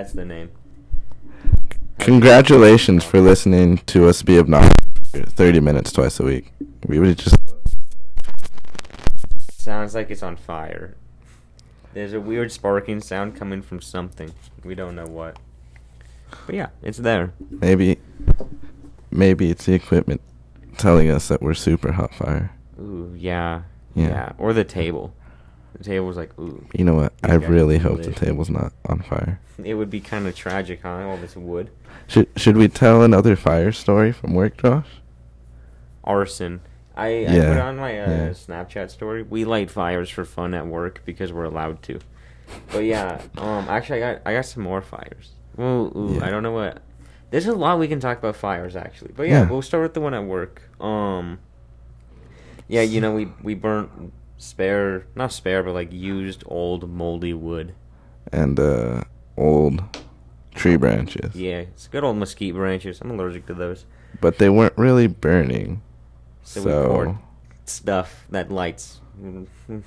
that's the name. Congratulations for listening to us be obnoxious for 30 minutes twice a week. We would just. Sounds like it's on fire. There's a weird sparking sound coming from something. We don't know what. But yeah, it's there. Maybe. Maybe it's the equipment telling us that we're super hot fire. Ooh, yeah. Yeah. Yeah. Or the table. The table's like, ooh. You know what? I really hope the table's not on fire. It would be kind of tragic, huh? All this wood. Should Should we tell another fire story from work, Josh? Arson. I, I put on my uh, yeah. Snapchat story. We light fires for fun at work because we're allowed to. But yeah, um, actually, I got I got some more fires. Well, ooh, Yeah. I don't know what. There's a lot we can talk about fires actually. But yeah, Yeah. we'll start with the one at work. Um, yeah, you know we we burnt spare, not spare, but like used old moldy wood. And uh, old tree branches. Yeah, it's good old mesquite branches. I'm allergic to those. But they weren't really burning. So, So, we poured stuff that lights. So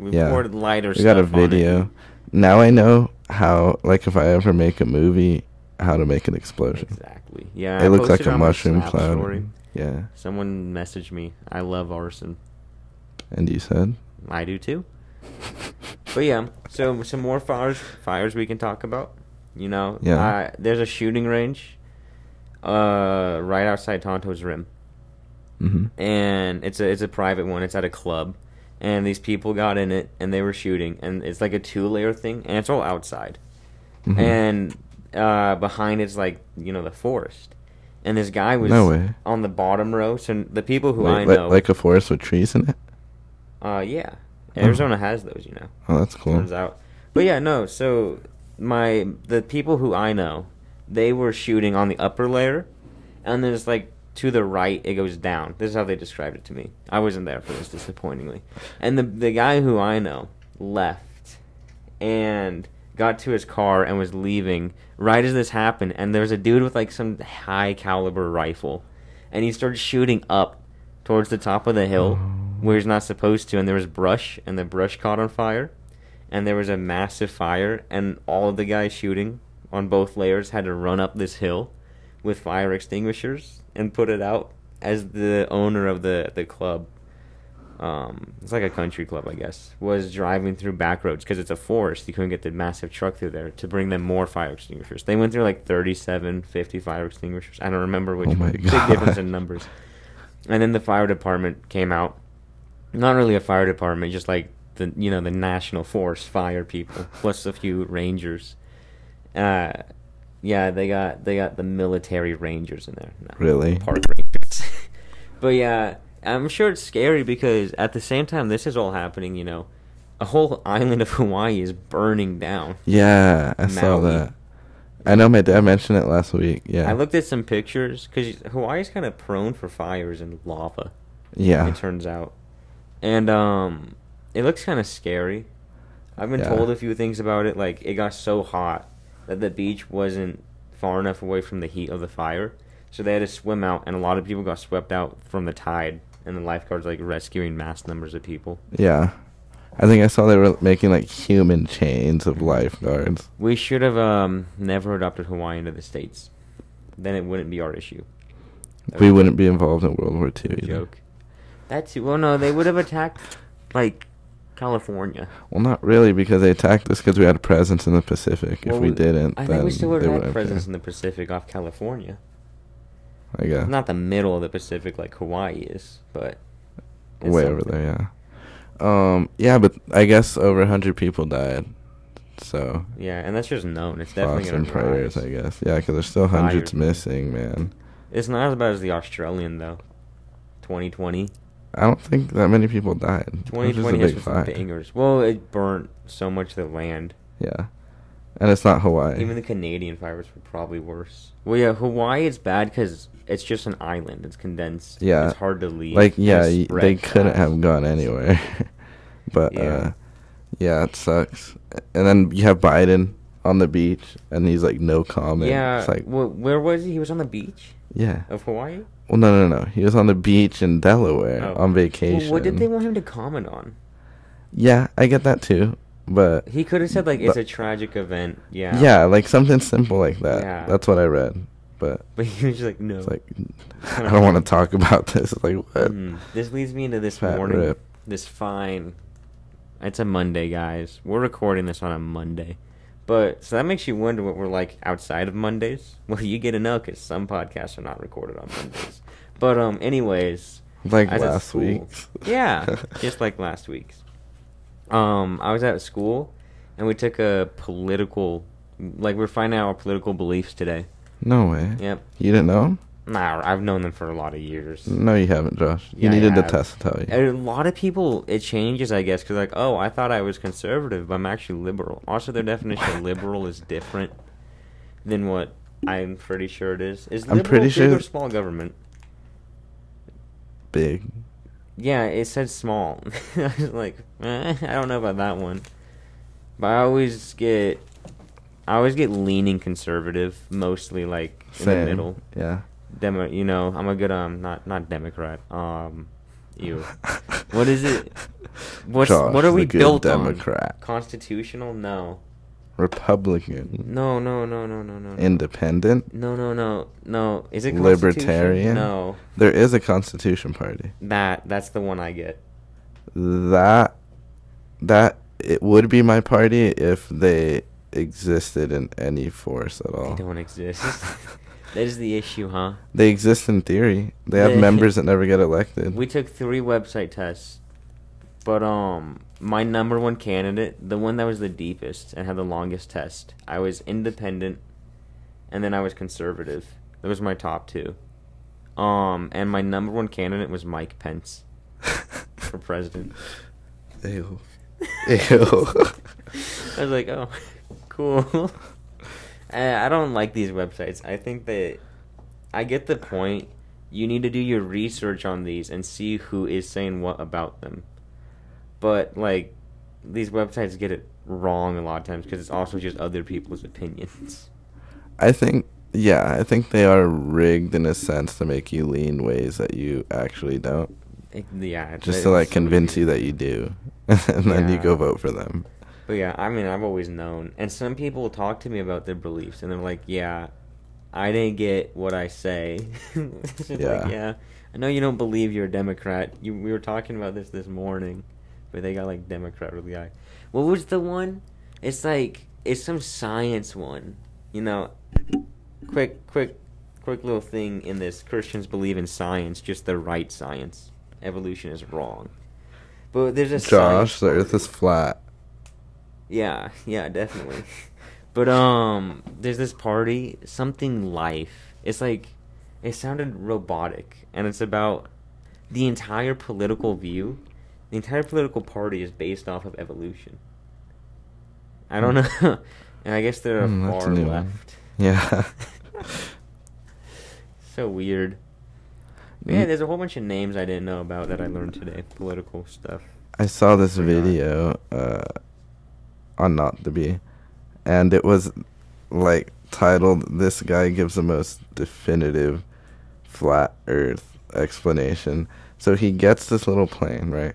we Yeah. poured lighter we got a video. Now I know how, like, if I ever make a movie, how to make an explosion. Exactly. Yeah. it I looks like a mushroom cloud. story. Yeah. Someone messaged me. I love arson. And you said? I do too. But yeah, so some more fires fires we can talk about. You know, Yeah. uh, there's a shooting range, uh, right outside Tonto's Rim, hmm and it's a it's a private one. It's at a club, and these people got in it and they were shooting, and it's like a two layer thing, and it's all outside, hmm and uh, behind it's like you know the forest, and this guy was No way. on the bottom row. So the people who like, I know, like a forest with trees in it? uh, yeah, Oh. Arizona has those, you know. Oh, that's cool. turns out. But yeah, no. So my the people who I know, they were shooting on the upper layer, and then it's like to the right it goes down. This is how they described it to me. I wasn't there for this, disappointingly. And the the guy who I know left, and got to his car and was leaving right as this happened. And there was a dude with like some high caliber rifle, and he started shooting up towards the top of the hill where he's not supposed to, and there was brush, and the brush caught on fire, and there was a massive fire, and all of the guys shooting on both layers had to run up this hill with fire extinguishers and put it out as the owner of the the club. Um, it's like a country club, I guess. Was driving through back roads because it's a forest. You couldn't get the massive truck through there to bring them more fire extinguishers. They went through like 37, 50 fire extinguishers. I don't remember which Oh my one. Big difference in numbers. And then the fire department came out. Not really a fire department, just like the you know the national force fire people plus a few rangers. Uh, yeah, they got they got the military rangers in there. No, Really? Park rangers. but yeah, I'm sure it's scary because at the same time this is all happening, you know, a whole island of Hawaii is burning down. Yeah, I saw that. I know my dad mentioned it last week. Yeah. I looked at some pictures because Hawaii's kind of prone for fires and lava. Yeah. It turns out, and um, it looks kind of scary. I've been Yeah. told a few things about it. Like it got so hot that the beach wasn't far enough away from the heat of the fire, so they had to swim out, and a lot of people got swept out from the tide, and the lifeguards like rescuing mass numbers of people. Yeah. I think I saw they were making like human chains of lifeguards. We should have um never adopted Hawaii into the states. Then it wouldn't be our issue. That We wouldn't be involved in World War II either. joke. That's well, no, they would have attacked like California. Well, not really, because they attacked us because we had a presence in the Pacific. If Well, we didn't, I think we still would have had wouldn't presence in the Pacific off California. I guess. Not the middle of the Pacific like Hawaii is, but way over there. Yeah. Um. Yeah, but I guess over a hundred people died. So Yeah, and that's just known. It's definitely thoughts and prayers, rise. I guess. Yeah, because there's still hundreds Fires. missing, man. It's not as bad as the Australian though. 2020. I don't think that many people died. It was just a 2020 has big fire. bangers. Well, it burnt so much of the land. Yeah, and it's not Hawaii. Even the Canadian fires were probably worse. Well, yeah, Hawaii it's bad because it's just an island. It's condensed. Yeah. it's hard to leave. like yeah, y- they couldn't have gone anywhere. but Yeah. uh Yeah, it sucks. And then you have Biden on the beach, and he's like, no comment. yeah. It's like, wh- where was he? He was on the beach yeah. of Hawaii. Well, no, no, no. He was on the beach in Delaware Oh. on vacation. Well, what did they want him to comment on? Yeah, I get that too. But He could have said like it's a tragic event. Yeah. yeah. like something simple like that. Yeah. That's what I read. But But he was just like, no. it's like, I don't want to talk about this. Like, what? Mhm. This leads me into this Fat morning. rip. This fine. It's a Monday, guys. We're recording this on a Monday. But so that makes you wonder what we're like outside of Mondays. Well, you get to know because some podcasts are not recorded on Mondays. But um, anyways, Like I was at last week's. yeah, just like last week's. Um, I was at school, and we took a political, like we're finding out our political beliefs today. No way. Yep. You didn't know? Nah, I've known them for a lot of years. No, you haven't, Josh. You Yeah, I needed the have. test to tell you. And a lot of people, it changes, I guess, because like, oh, I thought I was conservative, but I'm actually liberal. Also, their definition of liberal is different than what I'm pretty sure it is. Is I'm liberal pretty big sure- or small government? Big. Yeah, it said small. I was like, eh, I don't know about that one. But I always get, I always get leaning conservative, mostly like in Same. the middle. Yeah. Demo, you know, I'm a good um, not not Democrat. Um, you. What is it? What's Josh, what are we built Democrat. on? Constitutional? No. Republican. No, no, no, no, no, no. Independent. No, no, no, no. Is it Libertarian. No. There is a Constitution Party. That that's the one I get. That that it would be my party if they existed in any force at all. They don't exist. that is the issue, huh? They exist in theory. They have members that never get elected. We took three website tests, but um, my number one candidate, the one that was the deepest and had the longest test, I was independent, and then I was conservative. That was my top two. Um, and my number one candidate was Mike Pence for president. Ew. Ew. I was like, oh, cool. I I don't like these websites. I think that I get the point. You need to do your research on these and see who is saying what about them. But like, these websites get it wrong a lot of times because it's also just other people's opinions. I think yeah, I think they are rigged in a sense to make you lean ways that you actually don't. It- yeah, Just to like convince you that you do. and then you go vote for them. But yeah, I mean, I've always known. And some people talk to me about their beliefs, and they're like, "Yeah, I didn't get what I say." Yeah. like, yeah, I know you don't believe you're a Democrat. You we were talking about this this morning, but they got like Democrat really high. What was the one? It's like it's some science one. You know, quick, quick, quick little thing in this. Christians believe in science, just the right science. Evolution is wrong. But there's a Josh, the earth is flat. Yeah, yeah, definitely. but um there's this party, something life. It's like it sounded robotic and it's about the entire political view. The entire political party is based off of evolution. I don't know. and I guess they're Hmm, a far new one. left. Yeah. So weird. Yeah, Mm. there's a whole bunch of names I didn't know about that I learned today. Political stuff. I saw this video uh, on Not to Be, and it was like titled "This guy gives the most definitive flat Earth explanation." So he gets this little plane, right,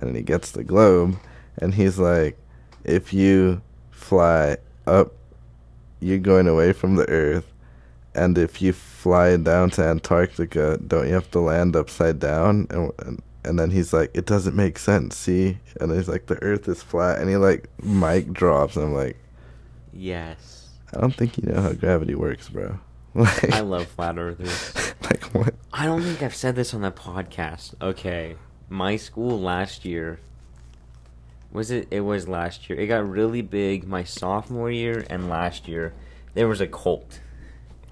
and he gets the globe, and he's like, "If you fly up, you're going away from the Earth." And if you fly down to Antarctica, don't you have to land upside down? And, and and then he's like, "It doesn't make sense." See, and he's like, "The Earth is flat," and he like mic drops. And I'm like, Yes. I don't think you know how gravity works, bro. Like, I love flat earthers. like what? I don't think I've said this on the podcast. Okay. My school last year was it it was last year. It got really big my sophomore year and last year. There was a cult.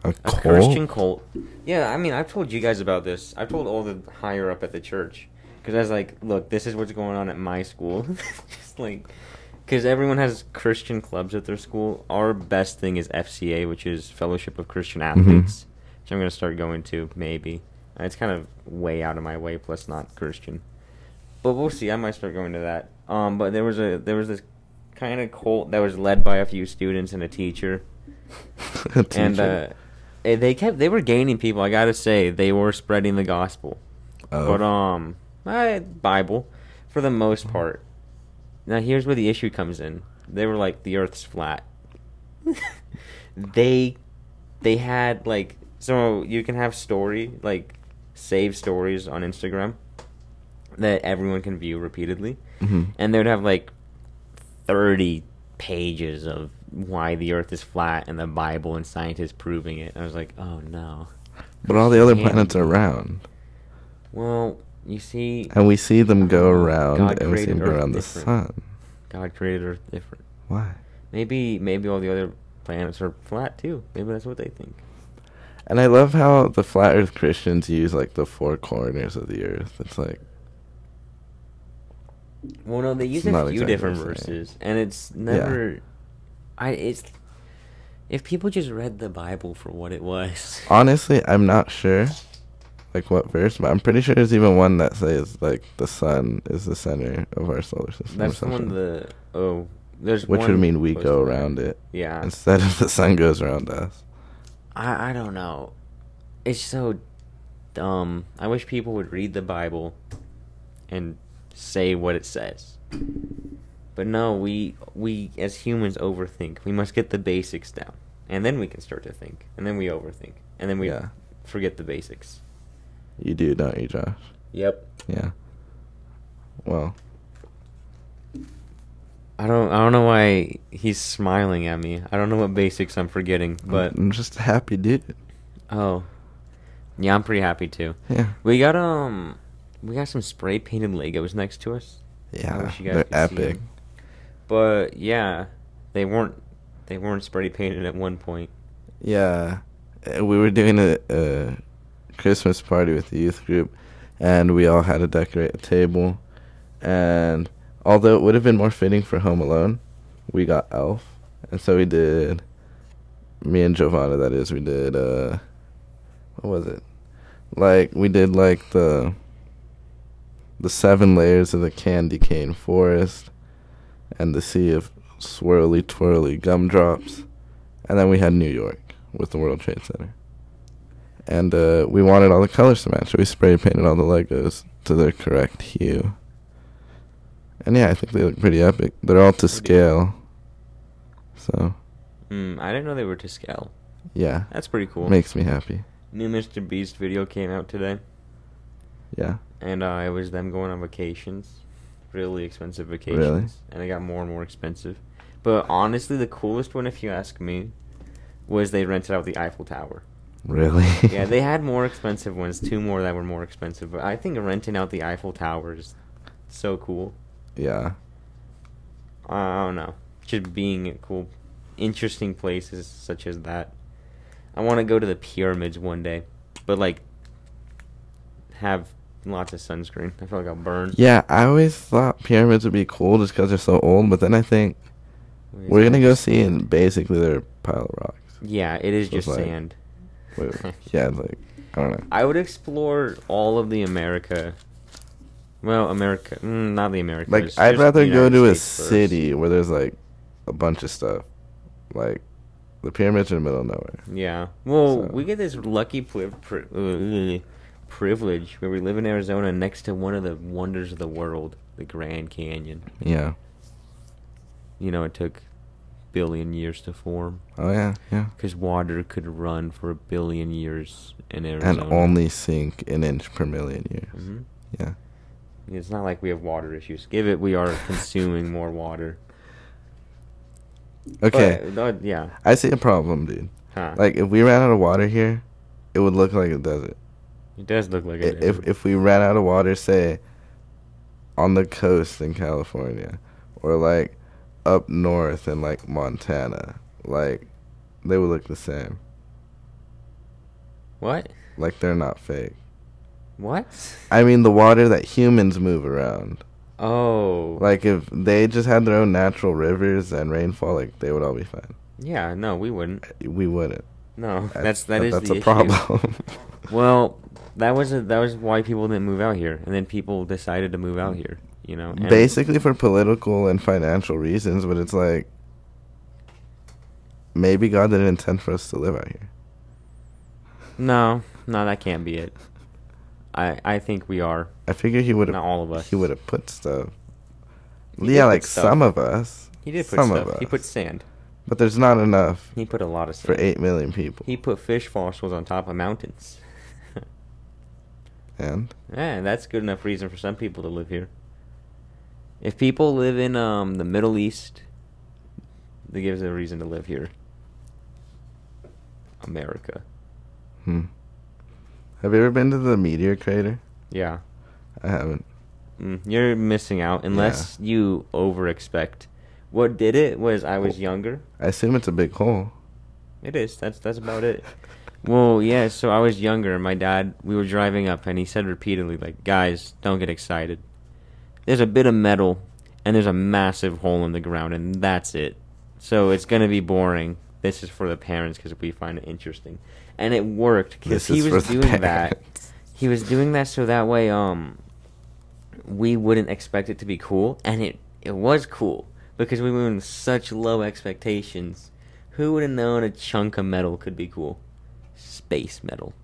A, A cult? Christian cult. Yeah, I mean, I've told you guys about this. I've told all the higher up at the church cuz I was like, "Look, this is what's going on at my school." Just like cuz everyone has Christian clubs at their school. Our best thing is FCA, which is Fellowship of Christian Mm-hmm. Athletes. Which I'm going to start going to maybe. Uh, It's kind of way out of my way plus not Christian. But we'll see. I might start going to that. Um, but there was a there was this kind of cult that was led by a few students and a teacher. A And uh, eh, they kept they were gaining people. I gotta say they were spreading the gospel. Oh. But um, I, Bible for the most part. Now here's where the issue comes in. They were like the Earth's flat. they they had like so you can have story like save stories on Instagram that everyone can view repeatedly, Mhm. and they would have like thirty pages of why the Earth is flat and the Bible and scientists proving it. I was like, oh no. But all the other planets are round, Well, you see, and we see them go around, God and we see them go Earth around the sun. God created Earth different. Why? Maybe maybe all the other planets are flat too. Maybe that's what they think. And I love how the flat Earth Christians use like the four corners of the Earth. It's like Well, no, they use a few exactly different verses, and it's never. I it's if people just read the Bible for what it was. honestly, I'm not sure, like what verse, but I'm pretty sure there's even one that says like the sun is the center of our solar system. or That's one. The oh, there's which would mean we go around it Yeah, instead of the sun goes around us. I I don't know. It's so dumb. I wish people would read the Bible and say what it says. But no, we we as humans overthink. We must get the basics down, and then we can start to think, and then we overthink, and then we Yeah. forget the basics. You do, don't you, Josh? Yep. Yeah. Well, I don't I don't know why he's smiling at me. I don't know what basics I'm forgetting, but I'm just a happy dude. oh. Yeah, I'm pretty happy too. Yeah. We got um we got some spray painted Legos next to us. Yeah, wish you guys they're see But yeah, they weren't they weren't spray painted at one point. Yeah, uh, we were doing a, a Christmas party with the youth group, and we all had to decorate a table. And although it would have been more fitting for Home Alone, we got Elf, and so we did. Me and Giovanna, that is, we did. uh What was it? Like we did like the. The seven layers of the candy cane forest, and the sea of swirly twirly gumdrops. And then we had New York with the World Trade Center. And uh, we wanted all the colors to match. So we spray painted all the Legos to their correct hue. And yeah, I think they look pretty epic. They're all to scale. So, Hmm, I didn't know they were to scale. yeah. That's pretty cool. Makes me happy. New Mr. Beast video came out today, Yeah. and uh, it was them going on vacations, really expensive vacations, and they got more and more expensive. But honestly, the coolest one, if you ask me, was they rented out the Eiffel Tower. Really? yeah, they had more expensive ones, two more that were more expensive. But I think renting out the Eiffel Tower is so cool. yeah. I don't know, just being at cool, interesting places such as that. I want to go to the pyramids one day, but like have lots of sunscreen. I feel like I'll burn. Yeah, I always thought pyramids would be cool just because they're so old, but then I think we're going to go see and basically they're a pile of rocks. Yeah, it is So just like- sand. Wait, yeah, like, I don't know. I would explore all of the America. Well, America, mm, not the America. Like, I'd rather go United to a States city where there's like a bunch of stuff. Like, the pyramids in the middle of nowhere. Yeah. Well, So- we get this lucky pri- pri- uh, privilege where we live in Arizona next to one of the wonders of the world, the Grand Canyon. Yeah. You know, it took billion years to form Oh, yeah, yeah. because water could run for a billion years in Arizona. And only sink an inch per million years. hmm Yeah. It's not like we have water issues. Give it, we are consuming more water. Okay. But, uh, yeah. I see a problem, dude. Huh. Like, if we ran out of water here, it would look like a desert. it does look like a if if we ran out of water, say on the coast in California, or like up north in like Montana, like they would look the same. what? Like they're not fake. What? I mean the water that humans move around. Oh. Like if they just had their own natural rivers and rainfall, like they would all be fine. Yeah. No, we wouldn't. We wouldn't. No, That- that's that that- is that's the a issue. problem. Well, that was a, that was why people didn't move out here, and then people decided to move out here. You know, Basically for political and financial reasons, but it's like maybe God didn't intend for us to live out here. No, no, that can't be it. I I think we are. I figure he would have Not all of us. He would have put stuff. He yeah, like some of us. He did put some stuff. Of us. He put sand. But there's not enough He put a lot of for eight million people. He put fish fossils on top of mountains. and Yeah, that's good enough reason for some people to live here. If people live in um the Middle East, that gives a reason to live here. America. hmm. Have you ever been to the meteor crater? Yeah. I haven't. Mm, you're missing out unless you over expect. What did it was I was younger. I assume it's a big hole. It is. That's that's about it. Well, yeah. So I was younger. My dad. We were driving up, and he said repeatedly, like, "Guys, don't get excited. There's a bit of metal, and there's a massive hole in the ground, and that's it. So it's gonna be boring. This is for the parents because we find it interesting, and it worked because he was doing that. He was doing that so that way, um, we wouldn't expect it to be cool, and it it was cool because we were in such low expectations. Who would have known a chunk of metal could be cool? Space metal.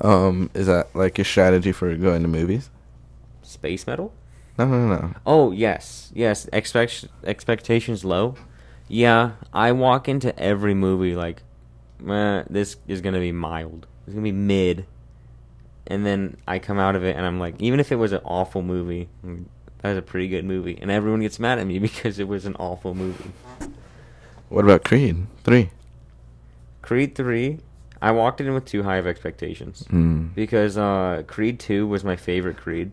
Um, is that like your strategy for going to movies? Space metal? No, no, no. Oh yes, yes. Expect expectations low. Yeah, I walk into every movie like, eh, this is gonna be mild. It's gonna be mid, and then I come out of it and I'm like, even if it was an awful movie, mm, that was a pretty good movie, and everyone gets mad at me because it was an awful movie. What about Creed three? Creed three, I walked in with too high of expectations Hmm. because uh, Creed two was my favorite Creed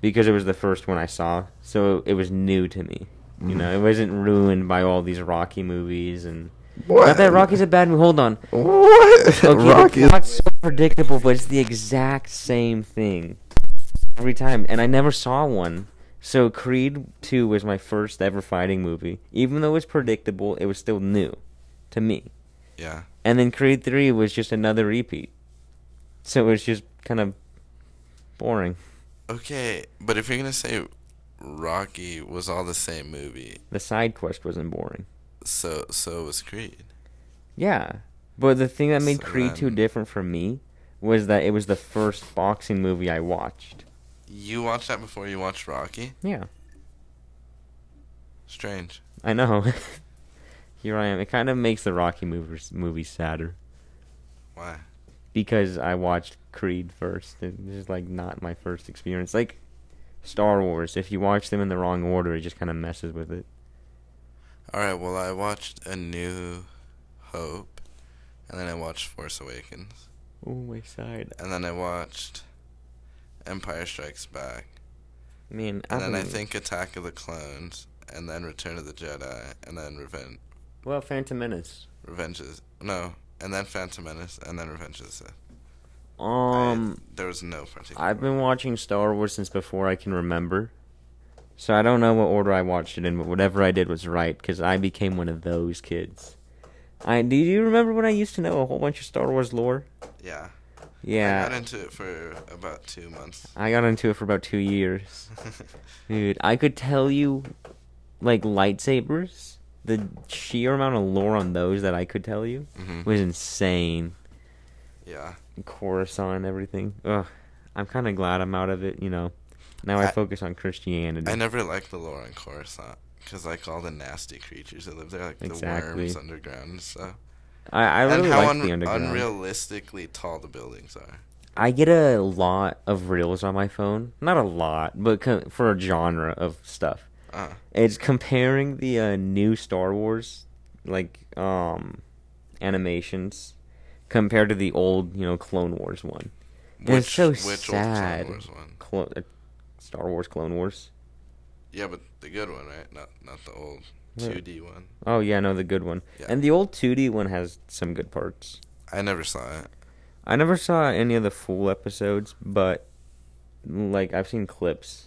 because it was the first one I saw, so it was new to me. You know, it wasn't ruined by all these Rocky movies and. What? Not that Rocky's a bad movie. Hold on. What? Okay, Rocky the plot's so predictable, but it's the exact same thing every time, and I never saw one. So Creed Two was my first ever fighting movie. Even though it was predictable, it was still new to me. Yeah. And then Creed Three was just another repeat. So it was just kind of boring. Okay, but if you're gonna say Rocky was all the same movie, The side quest wasn't boring. so so was Creed. Yeah, but the thing that made So Creed Two different from me was that it was the first boxing movie I watched. You watched that before you watched Rocky? Yeah. Strange. I know. Here I am. It kind of makes the Rocky movies movie sadder Why? because I watched Creed first. It's just like not my first experience. Like Star Wars, if you watch them in the wrong order, it just kind of messes with it. All right. Well, I watched A New Hope, and then I watched Force Awakens, Oh my side. and then I watched Empire Strikes Back, I mean, I and then I think Attack of the Clones, and then Return of the Jedi, and then Revenge. Well, Phantom Menace. Revenges. No, and then Phantom Menace, and then Revenge of the Sith. Um, I, there was no particular. I've been watching Star Wars since before I can remember. So I don't know what order I watched it in, but whatever I did was right because I became one of those kids. I do you remember when I used to know a whole bunch of Star Wars lore? Yeah. Yeah. I got into it for about two months. I got into it for about two years. Dude, I could tell you, like, lightsabers, the sheer amount of lore on those that I could tell you Mhm. was insane. Yeah. Coruscant and everything. Ugh. I'm kind of glad I'm out of it, you know. Now I, I- focus on Christianity. I never liked the lore on Coruscant because like all the nasty creatures that live there, like the worms underground and stuff. I, I really and how like un- the underground. unrealistically tall the buildings are. I get a lot of reels on my phone. Not a lot, but co- for a genre of stuff. Uh, It's comparing the uh, new Star Wars, like um, animations, compared to the old, you know, Clone Wars one. And which it's so which sad. old Clone Wars one? Clo- uh, Star Wars Clone Wars. Yeah, but the good one, right? Not not the old two D one. Oh yeah, no, the good one. Yeah. And the old 2D one has some good parts. I never saw it. I never saw any of the full episodes, but like I've seen clips,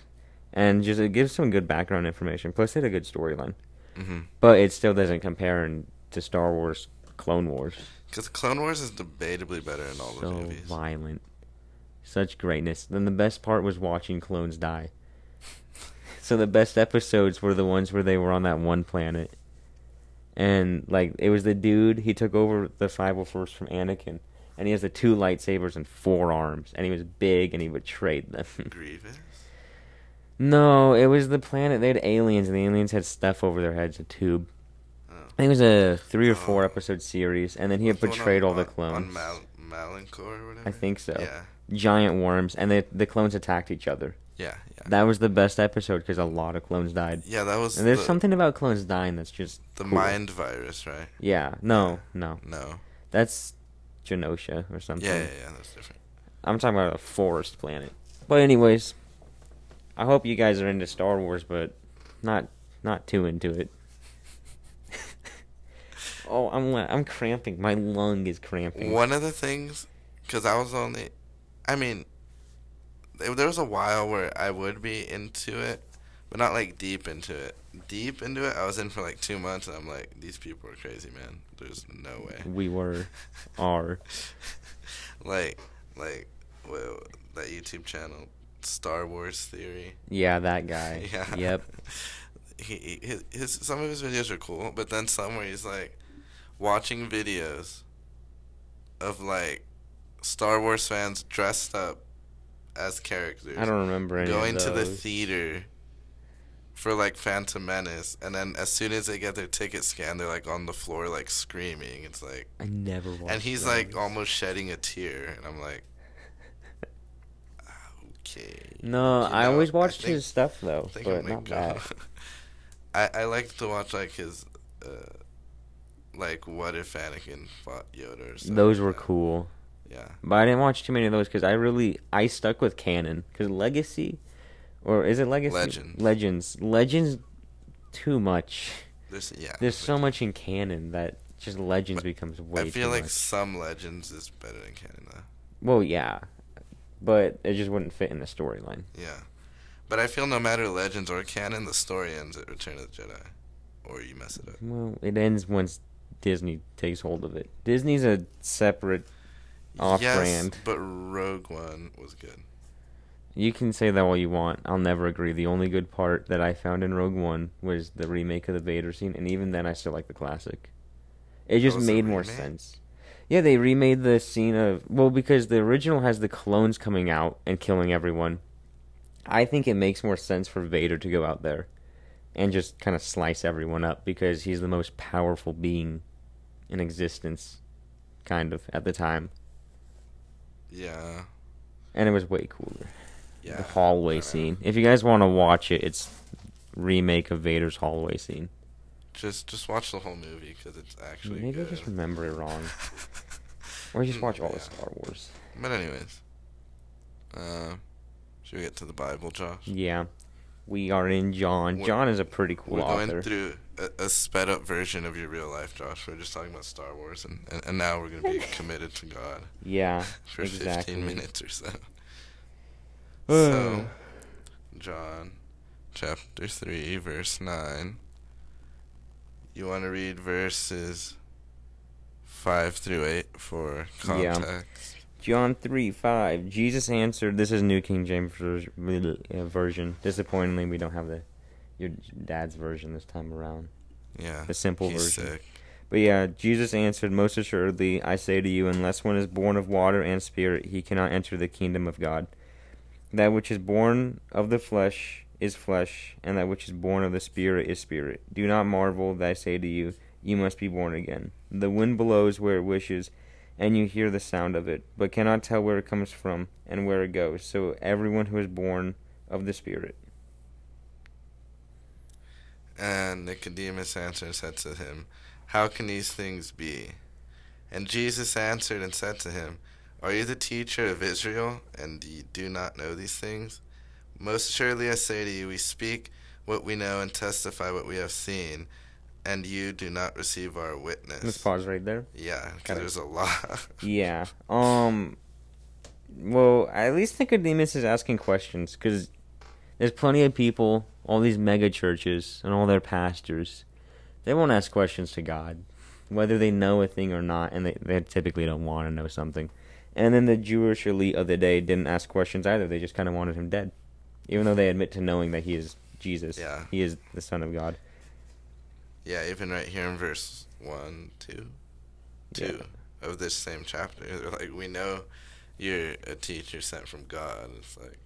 and just it gives some good background information. Plus, it had a good storyline, hmm but it still doesn't compare in- to Star Wars Clone Wars. Because Clone Wars is debatably better in all the movies. so violent, such greatness. Then the best part was watching clones die. So the best episodes were the ones where they were on that one planet. And like it was the dude he took over the 501st from Anakin and he has the two lightsabers and four arms and he was big and he betrayed them. Grievous. no, it was the planet they had aliens and the aliens had stuff over their heads, a tube. I think it was a 3 or 4 Oh. episode series and then he had What's the one betrayed on- all the clones. On Mal- Malincor or whatever. I think so. Yeah. Giant worms and the the clones attacked each other. Yeah. Yeah. That was the best episode because a lot of clones died. yeah, that was And there's the, something about clones dying that's just the cool. mind virus, right? Yeah, no, no, No. that's Genosha or something. Yeah, yeah, yeah. That's different. I'm talking about a forest planet. But anyways, I hope you guys are into Star Wars, but not not too into it. Oh, I'm I'm cramping. My lung is cramping. One of the things, because I was only, I mean, there was a while where I would be into it, but not like deep into it. Deep into it, I was in for like two months, and I'm like, these people are crazy, man. There's no way. We were, are. like, like, well, that YouTube channel, Star Wars Theory. Yeah, that guy. Yeah. Yep. He, he his, his some of his videos are cool, but then some where he's like watching videos of like Star Wars fans dressed up as characters. I don't remember any going to the theater for like Phantom Menace, and then as soon as they get their ticket scanned, they're like on the floor like screaming. It's like, I never watched. and he's those. like almost shedding a tear, and I'm like, okay. No, You I always watched think- his stuff though, I but I not that. I I like to watch like his, uh, like what if Anakin fought Yoda or something. Those were cool. Yeah. But I didn't watch too many of those because I really I stuck with canon because Legacy, or is it Legacy? Legends. Legends. Legends. Too much. There's yeah. There's so much in canon that just Legends But becomes way I feel like much. some Legends is better than canon though. Well, yeah, but it just wouldn't fit in the storyline. Yeah. But I feel no matter Legends or canon, the story ends at Return of the Jedi, or you mess it up. Well, it ends once Disney takes hold of it. Disney's a separate. Off-brand. Yes, but Rogue One was good. You can say that all you want. I'll never agree. The only good part that I found in Rogue One was the remake of the Vader scene, and even then, I still like the classic. It just made more sense. Yeah, they remade the scene of well because the original has the clones coming out and killing everyone. I think it makes more sense for Vader to go out there and just kind of slice everyone up because he's the most powerful being in existence, kind of at the time, Yeah. and it was way cooler. Yeah. the hallway I scene. If you guys want to watch it, it's remake of Vader's hallway scene. Just just watch the whole movie because it's actually Maybe I good. just remember it wrong, or just watch all the Yeah. Star Wars. But anyways, uh, should we get to the Bible, Josh? Yeah, we are in John. We're- John is a pretty cool We're going author. through a, a sped up version of your real life, Josh. We're just talking about Star Wars, and, and, and now we're going to be committed to God yeah, for exactly. 15 minutes or so. Uh. so, John chapter 3, verse 9. You want to read verses 5 through 8 for Yeah. context? John three five. Jesus answered. This is New King James uh, version. Disappointingly, we don't have the your dad's version this time around. Yeah. The simple version. sick. But yeah, Jesus answered, Most assuredly, I say to you, unless one is born of water and spirit, he cannot enter the kingdom of God. That which is born of the flesh is flesh, and that which is born of the spirit is spirit. Do not marvel that I say to you, You must be born again. The wind blows where it wishes, and you hear the sound of it, but cannot tell where it comes from and where it goes. So everyone who is born of the spirit. And Nicodemus answered and said to him, How can these things be? And Jesus answered and said to him, Are you the teacher of Israel, and ye do not know these things? Most surely I say to you, we speak what we know and testify what we have seen, and you do not receive our witness. Let's pause right there. Yeah, because there's a lot. Yeah. Um. Well, at least Nicodemus is asking questions because there's plenty of people, all these mega churches and all their pastors, they won't ask questions to God, whether they know a thing or not, and they, they typically don't want to know something. And then the Jewish elite of the day didn't ask questions either. They just kind of wanted him dead, even though they admit to knowing that he is Jesus. Yeah. He is the Son of God. Yeah, even right here in verse 1, 2, 2 Yeah. of this same chapter, they're like, we know you're a teacher sent from God. It's like,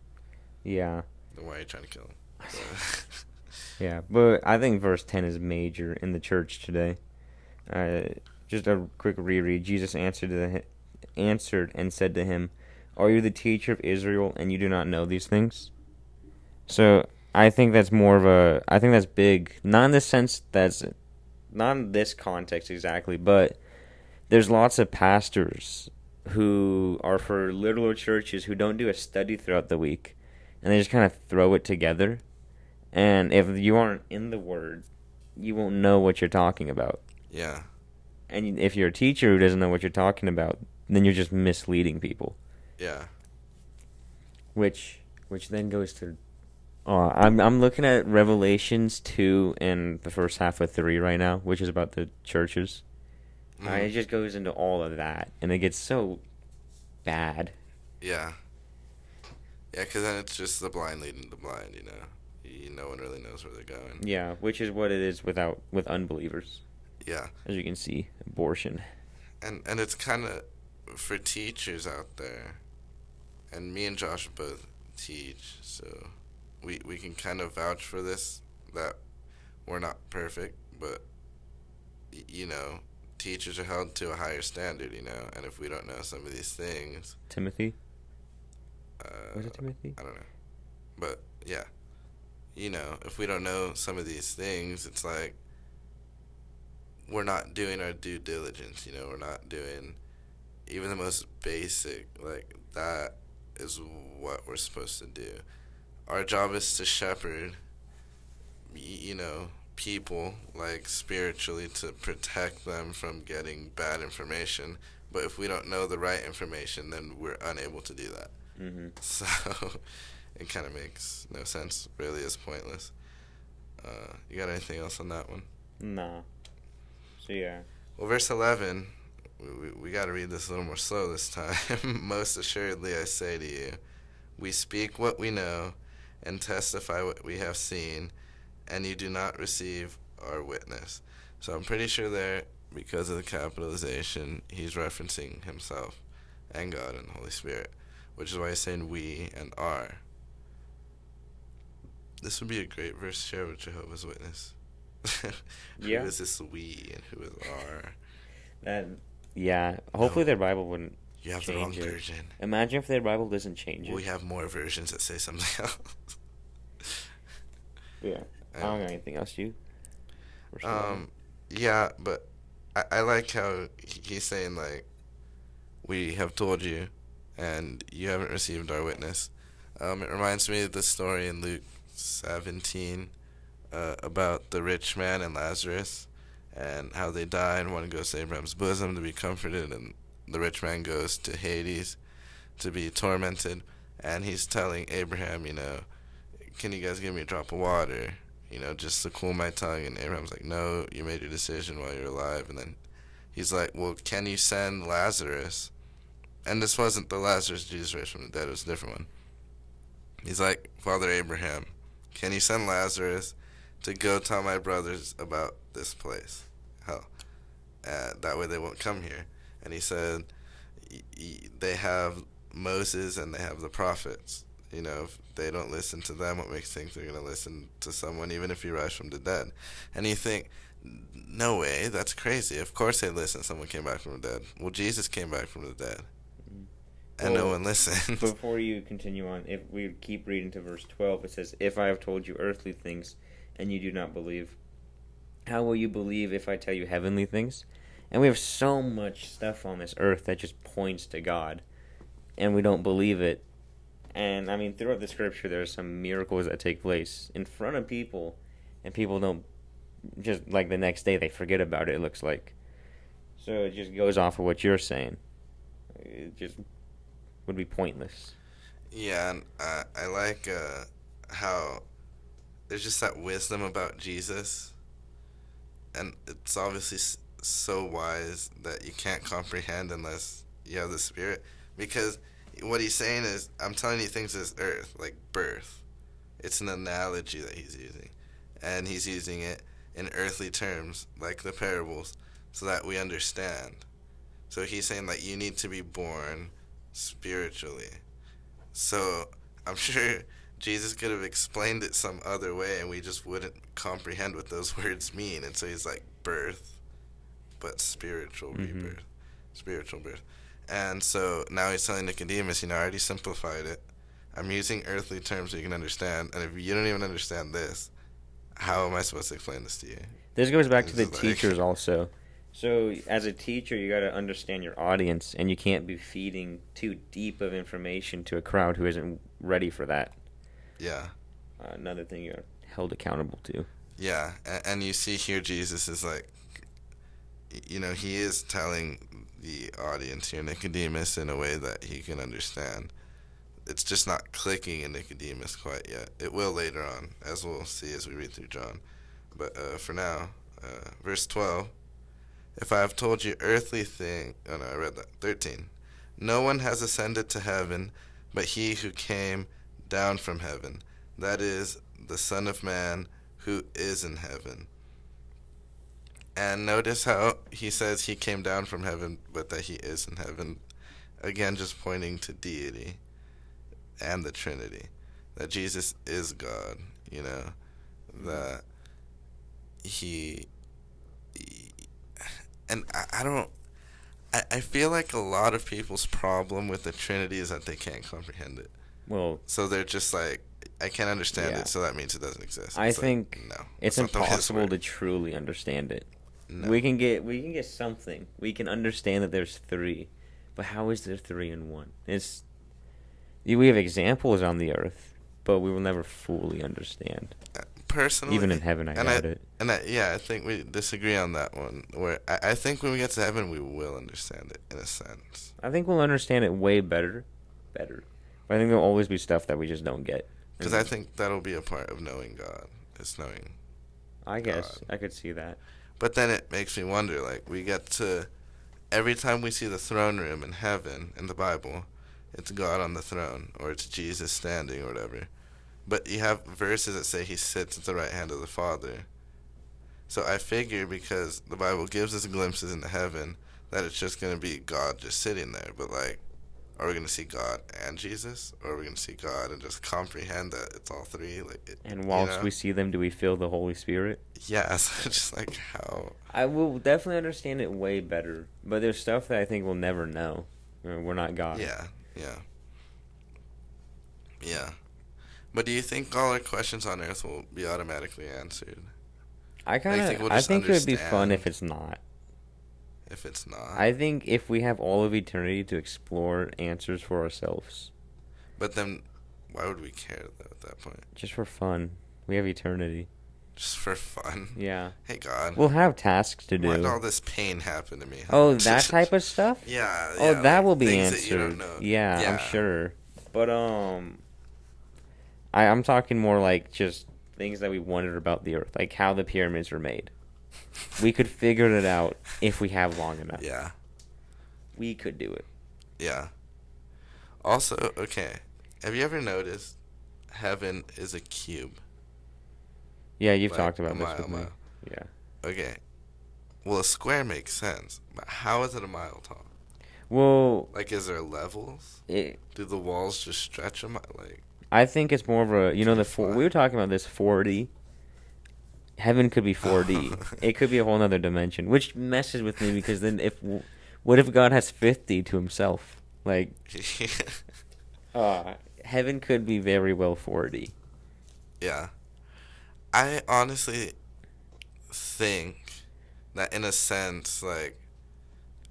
Yeah. Then why are you trying to kill him? Yeah, but I think verse 10 is major in the church today. Uh, just a quick reread. Jesus answered the, answered and said to him, "Are you the teacher of Israel and you do not know these things?" So, I think that's more of a I think that's big, not in the sense that's not in this context exactly, but there's lots of pastors who are for little churches who don't do a study throughout the week and they just kind of throw it together. And if you aren't in the word, you won't know what you're talking about. yeah, And if you're a teacher who doesn't know what you're talking about, then you're just misleading people. yeah, Which which then goes to uh, I'm I'm looking at Revelations two and the first half of three right now, which is about the churches. Uh, Mhm. it just goes into all of that, and it gets so bad. yeah. Yeah, because then it's just the blind leading the blind, you know? You, no one really knows where they're going. Yeah, which is what it is without with unbelievers, Yeah. as you can see, abortion. And and it's kind of for teachers out there, and me and Josh both teach, so we we can kind of vouch for this that we're not perfect, but y- you know, teachers are held to a higher standard, you know, and if we don't know some of these things, Timothy, was it Timothy? I don't know, but yeah, you know, if we don't know some of these things, it's like we're not doing our due diligence. You know, we're not doing even the most basic. Like that is what we're supposed to do. Our job is to shepherd. You know, people like spiritually to protect them from getting bad information. But if we don't know the right information, then we're unable to do that. Mm-hmm. So it kind of makes no sense. Really, is pointless. Uh, you got anything else on that one? Nah. So yeah. Well, verse 11, we, we, we got to read this a little more slow this time. Most assuredly, I say to you, we speak what we know and testify what we have seen, and you do not receive our witness. So I'm pretty sure there, because of the capitalization, he's referencing himself and God and the Holy Spirit, which is why he's saying we and are. This would be a great verse to share with Jehovah's Witness. Yeah. Who is this we and who is our? That. Yeah. Hopefully their Bible wouldn't. You have the wrong it. version. Imagine if their Bible doesn't change it. We have more versions that say something else. yeah. I don't got anything else. You. Um, yeah, but I, I like how he's saying like, we have told you, and you haven't received our witness. Um, it reminds me of the story in Luke seventeen, uh, about the rich man and Lazarus, and how they die, and one goes to Abraham's bosom to be comforted, and the rich man goes to Hades to be tormented, and he's telling Abraham, you know, can you guys give me a drop of water? you know, just to cool my tongue. And Abraham's like, no, you made your decision while you're alive. And then he's like, well, can you send Lazarus? And this wasn't the Lazarus Jesus raised from the dead, it was a different one. He's like, Father Abraham, can you send Lazarus to go tell my brothers about this place? Hell. Uh, that way they won't come here. And he said, they have Moses and they have the prophets. You know, if they don't listen to them, what makes think they're going to listen to someone, even if you rise from the dead? And you think, no way, that's crazy. Of course they listen. Someone came back from the dead. Well, Jesus came back from the dead, Mm. and no Well, one listened. Before you continue on, if we keep reading to verse 12, it says, If I have told you earthly things and you do not believe, how will you believe if I tell you heavenly things? And we have so much stuff on this earth that just points to God, and we don't believe it. And I mean, throughout the scripture, there are some miracles that take place in front of people, and people don't just like the next day they forget about it. It looks like, so it just goes off of what you're saying. It just would be pointless. Yeah, and uh, I like uh, how there's just that wisdom about Jesus, and it's obviously so wise that you can't comprehend unless you have the Spirit. Because what he's saying is, I'm telling you things as earth, like birth, It's an analogy that he's using. And he's using it in earthly terms, like the parables, so that we understand. So he's saying that you need to be born spiritually. So I'm sure Jesus could have explained it some other way and we just wouldn't comprehend what those words mean. And so he's like, birth, but spiritual Mhm. rebirth, spiritual birth. And so now he's telling Nicodemus, you know, I already simplified it. I'm using earthly terms so you can understand. And if you don't even understand this, how am I supposed to explain this to you? This goes back to the like- teachers also. So as a teacher, you got to understand your audience, and you can't be feeding too deep of information to a crowd who isn't ready for that. Yeah. Uh, another thing you're held accountable to. Yeah, and, and you see here Jesus is like, you know, he is telling the audience here, Nicodemus, in a way that he can understand. It's just not clicking in Nicodemus quite yet. It will later on, as we'll see as we read through John. But uh, for now, uh, verse 12 If I have told you earthly thing, oh no, I read that. 13. No one has ascended to heaven but he who came down from heaven, that is, the Son of Man who is in heaven. And notice how he says he came down from heaven, but that he is in heaven. Again, just pointing to deity and the Trinity. That Jesus is God, you know, that he. he- and I, I don't. I, I feel like a lot of people's problem with the Trinity is that they can't comprehend it. Well, So they're just like, I can't understand Yeah. it, so that means it doesn't exist. I It's like, think no, it's that's not the way this impossible to truly understand it. No. We can get we can get something. We can understand that there's three, but how is there three in one? It's we have examples on the earth, but we will never fully understand. Uh, personally, Even in heaven, I and doubt I, it. And I, yeah, I think we disagree on that one. Where I, I think when we get to heaven, we will understand it in a sense. I think we'll understand it way better, better. But I think there'll always be stuff that we just don't get. Because I think that'll be a part of knowing God. It's knowing. I guess God. I could see that. But then it makes me wonder. Like we get to every time we see the throne room in heaven in the Bible, it's God on the throne or it's Jesus standing or whatever. But you have verses that say he sits at the right hand of the Father. So I figure because the Bible gives us glimpses into heaven that it's just going to be God just sitting there. But like, are we going to see God and Jesus, or are we going to see God and just comprehend that it's all three? Like, it, And you whilst know? we see them, do we feel the Holy Spirit? yeah, so just like how I will definitely understand it way better. But there's stuff that I think we'll never know. We're not God. Yeah, yeah. Yeah. But do you think all our questions on Earth will be automatically answered? I kind think of. we'll I think it would be fun if it's not. If it's not. I think if we have all of eternity to explore answers for ourselves, but then, why would we care though at that point? just for fun, we have eternity. Just for fun? Yeah. Hey God. We'll have tasks to do. Why did all this pain happen to me? Oh, that type of stuff. Yeah. Oh, yeah, that like will be answered. that you don't know. Yeah, Yeah. I'm sure. But um, I I'm talking more like just things that we wondered about the Earth, like how the pyramids were made. We could figure it out if we have long enough. Yeah. We could do it. Yeah. Also, okay. Have you ever noticed heaven is a cube? Yeah, you've Like talked a about this mile, with me. mile. Yeah. Okay. Well, a square makes sense, but how is it a mile tall? Well, Like, is there levels? it, Do the walls just stretch a mile? Like, I think it's more of a you know the four, we were talking about this 4D. Heaven could be 4D. it could be a whole other dimension, which messes with me because then if what if God has 50 to himself? Like uh heaven could be very well 4D. yeah. I honestly think that, in a sense, like,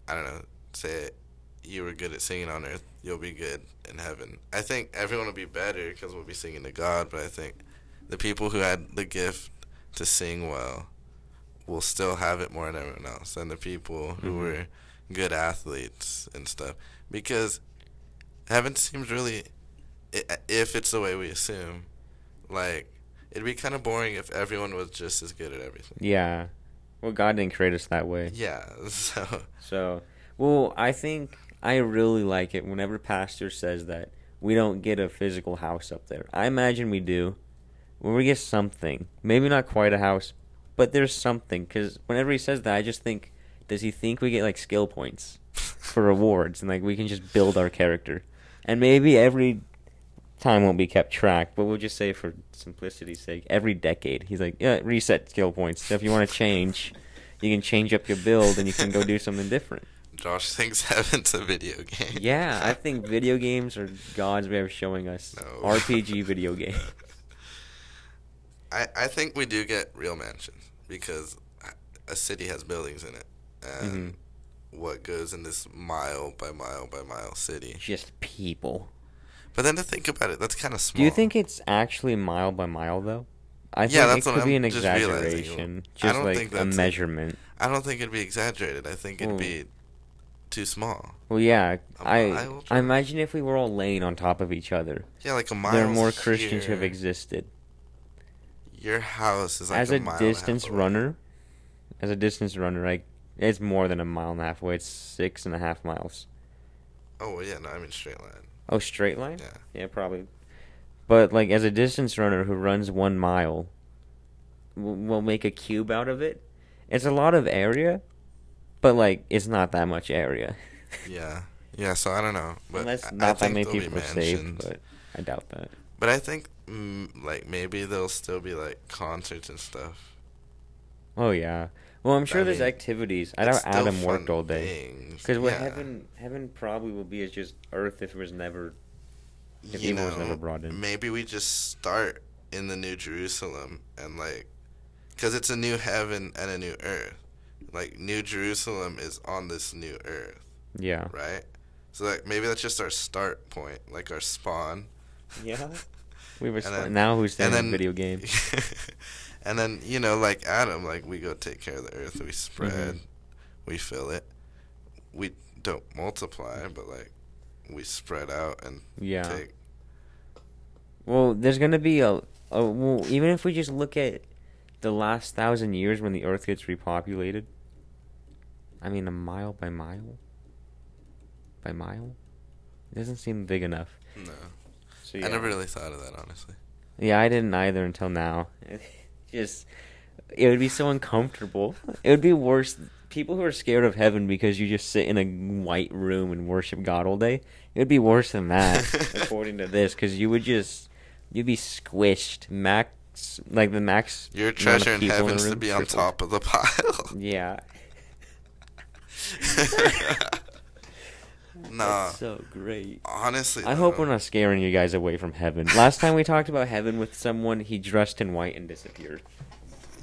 I don't know, say you were good at singing on earth, you'll be good in heaven. I think everyone will be better because we'll be singing to God, but I think the people who had the gift to sing well will still have it more than everyone else, and the people who Mhm. were good athletes and stuff. Because heaven seems really, if it's the way we assume, like it'd be kind of boring if everyone was just as good at everything. Yeah. Well, God didn't create us that way. Yeah, so So, well, I think I really like it whenever pastor says that we don't get a physical house up there. I imagine we do, where we get something. Maybe not quite a house, but there's something. Because whenever he says that, I just think, does he think we get like skill points for rewards and like we can just build our character? And maybe every time won't be kept track, but we'll just say for simplicity's sake, every decade. He's like, yeah, reset skill points. So if you want to change, you can change up your build and you can go do something different. Josh thinks heaven's a video game. Yeah, I think video games are God's way of showing us No. RPG video game. I, I think we do get real mansions because a city has buildings in it. And Mm-hmm. what goes in this mile by mile by mile city. Just people. But then to think about it, that's kind of small. Do you think it's actually mile by mile though? I Yeah, think that's it what could be I'm an just realizing. exaggeration, I just like a measurement. I don't think it'd be exaggerated. I think it'd Well- be too small. Well, yeah, I I imagine if we were all laying on top of each other, Yeah, like a mile. there are more Christians who have existed. Your house is like as a, a, mile and half distance runner, as a distance runner, like it's more than a mile and a half away. It's six and a half miles. Oh yeah, no, I mean straight line. Oh, straight line? Yeah. Yeah, probably. But like as a distance runner who runs one mile, we'll make a cube out of it. It's a lot of area, but like it's not that much area. Yeah, yeah. So I don't know, but Unless I- I not that many people are saved, but I doubt that. But I think mm, like maybe there'll still be like concerts and stuff. Oh yeah. Well, I'm sure I there's mean, activities. I doubt Adam worked all day. Because what Yeah. heaven heaven probably will be is just Earth if it was never if you evil know, was never brought in. maybe we just start in the New Jerusalem and like, because it's a new heaven and a new earth. Like New Jerusalem is on this new earth, Yeah. right? So like maybe that's just our start point, like our spawn. Yeah. We were And then- now who's then in video game? and then you know, like Adam, like we go take care of the earth, we spread, Mm-hmm. we fill it. We don't multiply, but like we spread out and Yeah. take. Well, there's gonna be a, a well, even if we just look at the last thousand years when the Earth gets repopulated. I mean, a mile by mile. By mile, it doesn't seem big enough. No, So I never really thought of that honestly. Yeah, I didn't either until now. Just, it would be so uncomfortable. It would be worse. People who are scared of heaven because you just sit in a white room and worship God all day. It would be worse than that, according to this, because you would just, you'd be squished. Max, like the max. Your treasure in the to be on top of the pile. Yeah. nah, That's so great. honestly. I hope we're not scaring you guys away from heaven. Last time we talked about heaven with someone, he dressed in white and disappeared.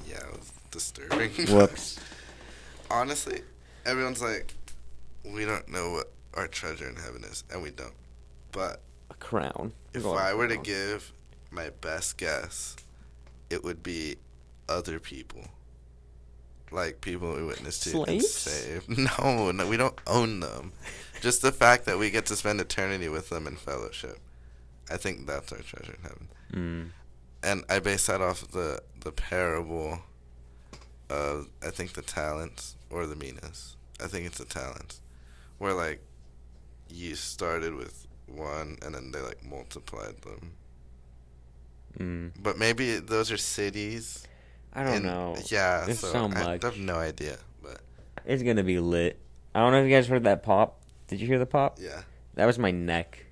Yeah, it was disturbing. Whoops. honestly, everyone's like, we don't know what our treasure in heaven is, and we don't. But A crown. if I were to give my best guess, it would be other people. Like people we witness to and Slaves? saved. No, no, we don't own them. Just the fact that we get to spend eternity with them in fellowship. I think that's our treasure in heaven. Mm. And I base that off the the parable of I think the talents or the minas. I think it's the talents. Where like you started with one and then they like multiplied them. Mm. But maybe those are cities. I don't in- know. Yeah, There's so, so I have no idea. But It's gonna be lit. I don't know if you guys heard that pop. Did you hear the pop? yeah. That was my neck.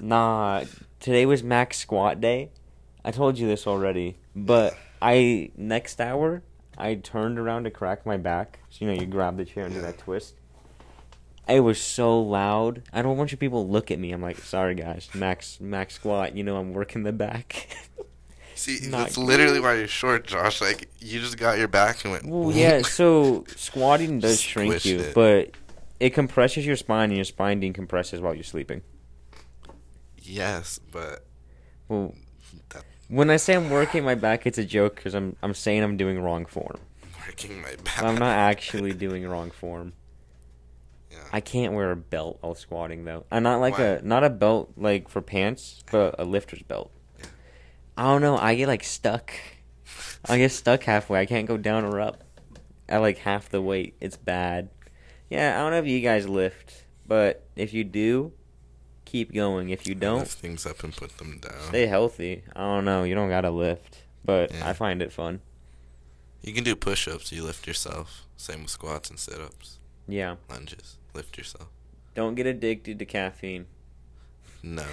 Nah, today was max squat day. I told you this already, but I next hour I turned around to crack my back. So you know you grab the chair and do that twist. It was so loud. I don't want you people to look at me. I'm like, sorry guys, max max squat. You know I'm working the back. See, Not that's literally why you're short, Josh. Like you just got your back and went. Well, yeah. So squatting does shrink you, it. but it compresses your spine, and your spine decompresses while you're sleeping. Yes, but Well, that, when I say I'm working my back, it's a joke because I'm I'm saying I'm doing wrong form. working my back. I'm not actually doing wrong form. Yeah. I can't wear a belt while squatting though. I'm not like Why? a not a belt like for pants, but a lifter's belt. I don't know. I get like stuck. I get stuck halfway. I can't go down or up at like half the weight. It's bad. Yeah, I don't know if you guys lift, but if you do, keep going. If you don't, Lift things up and put them down. stay healthy. I don't know. You don't gotta lift, but Yeah. I find it fun. You can do push-ups. You lift yourself. Same with squats and sit-ups, Yeah. lunges. Lift yourself. Don't get addicted to caffeine. No.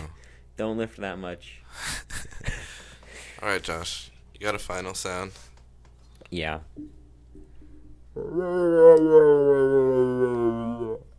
Don't lift that much. All right, Josh. You got a final sound? Yeah.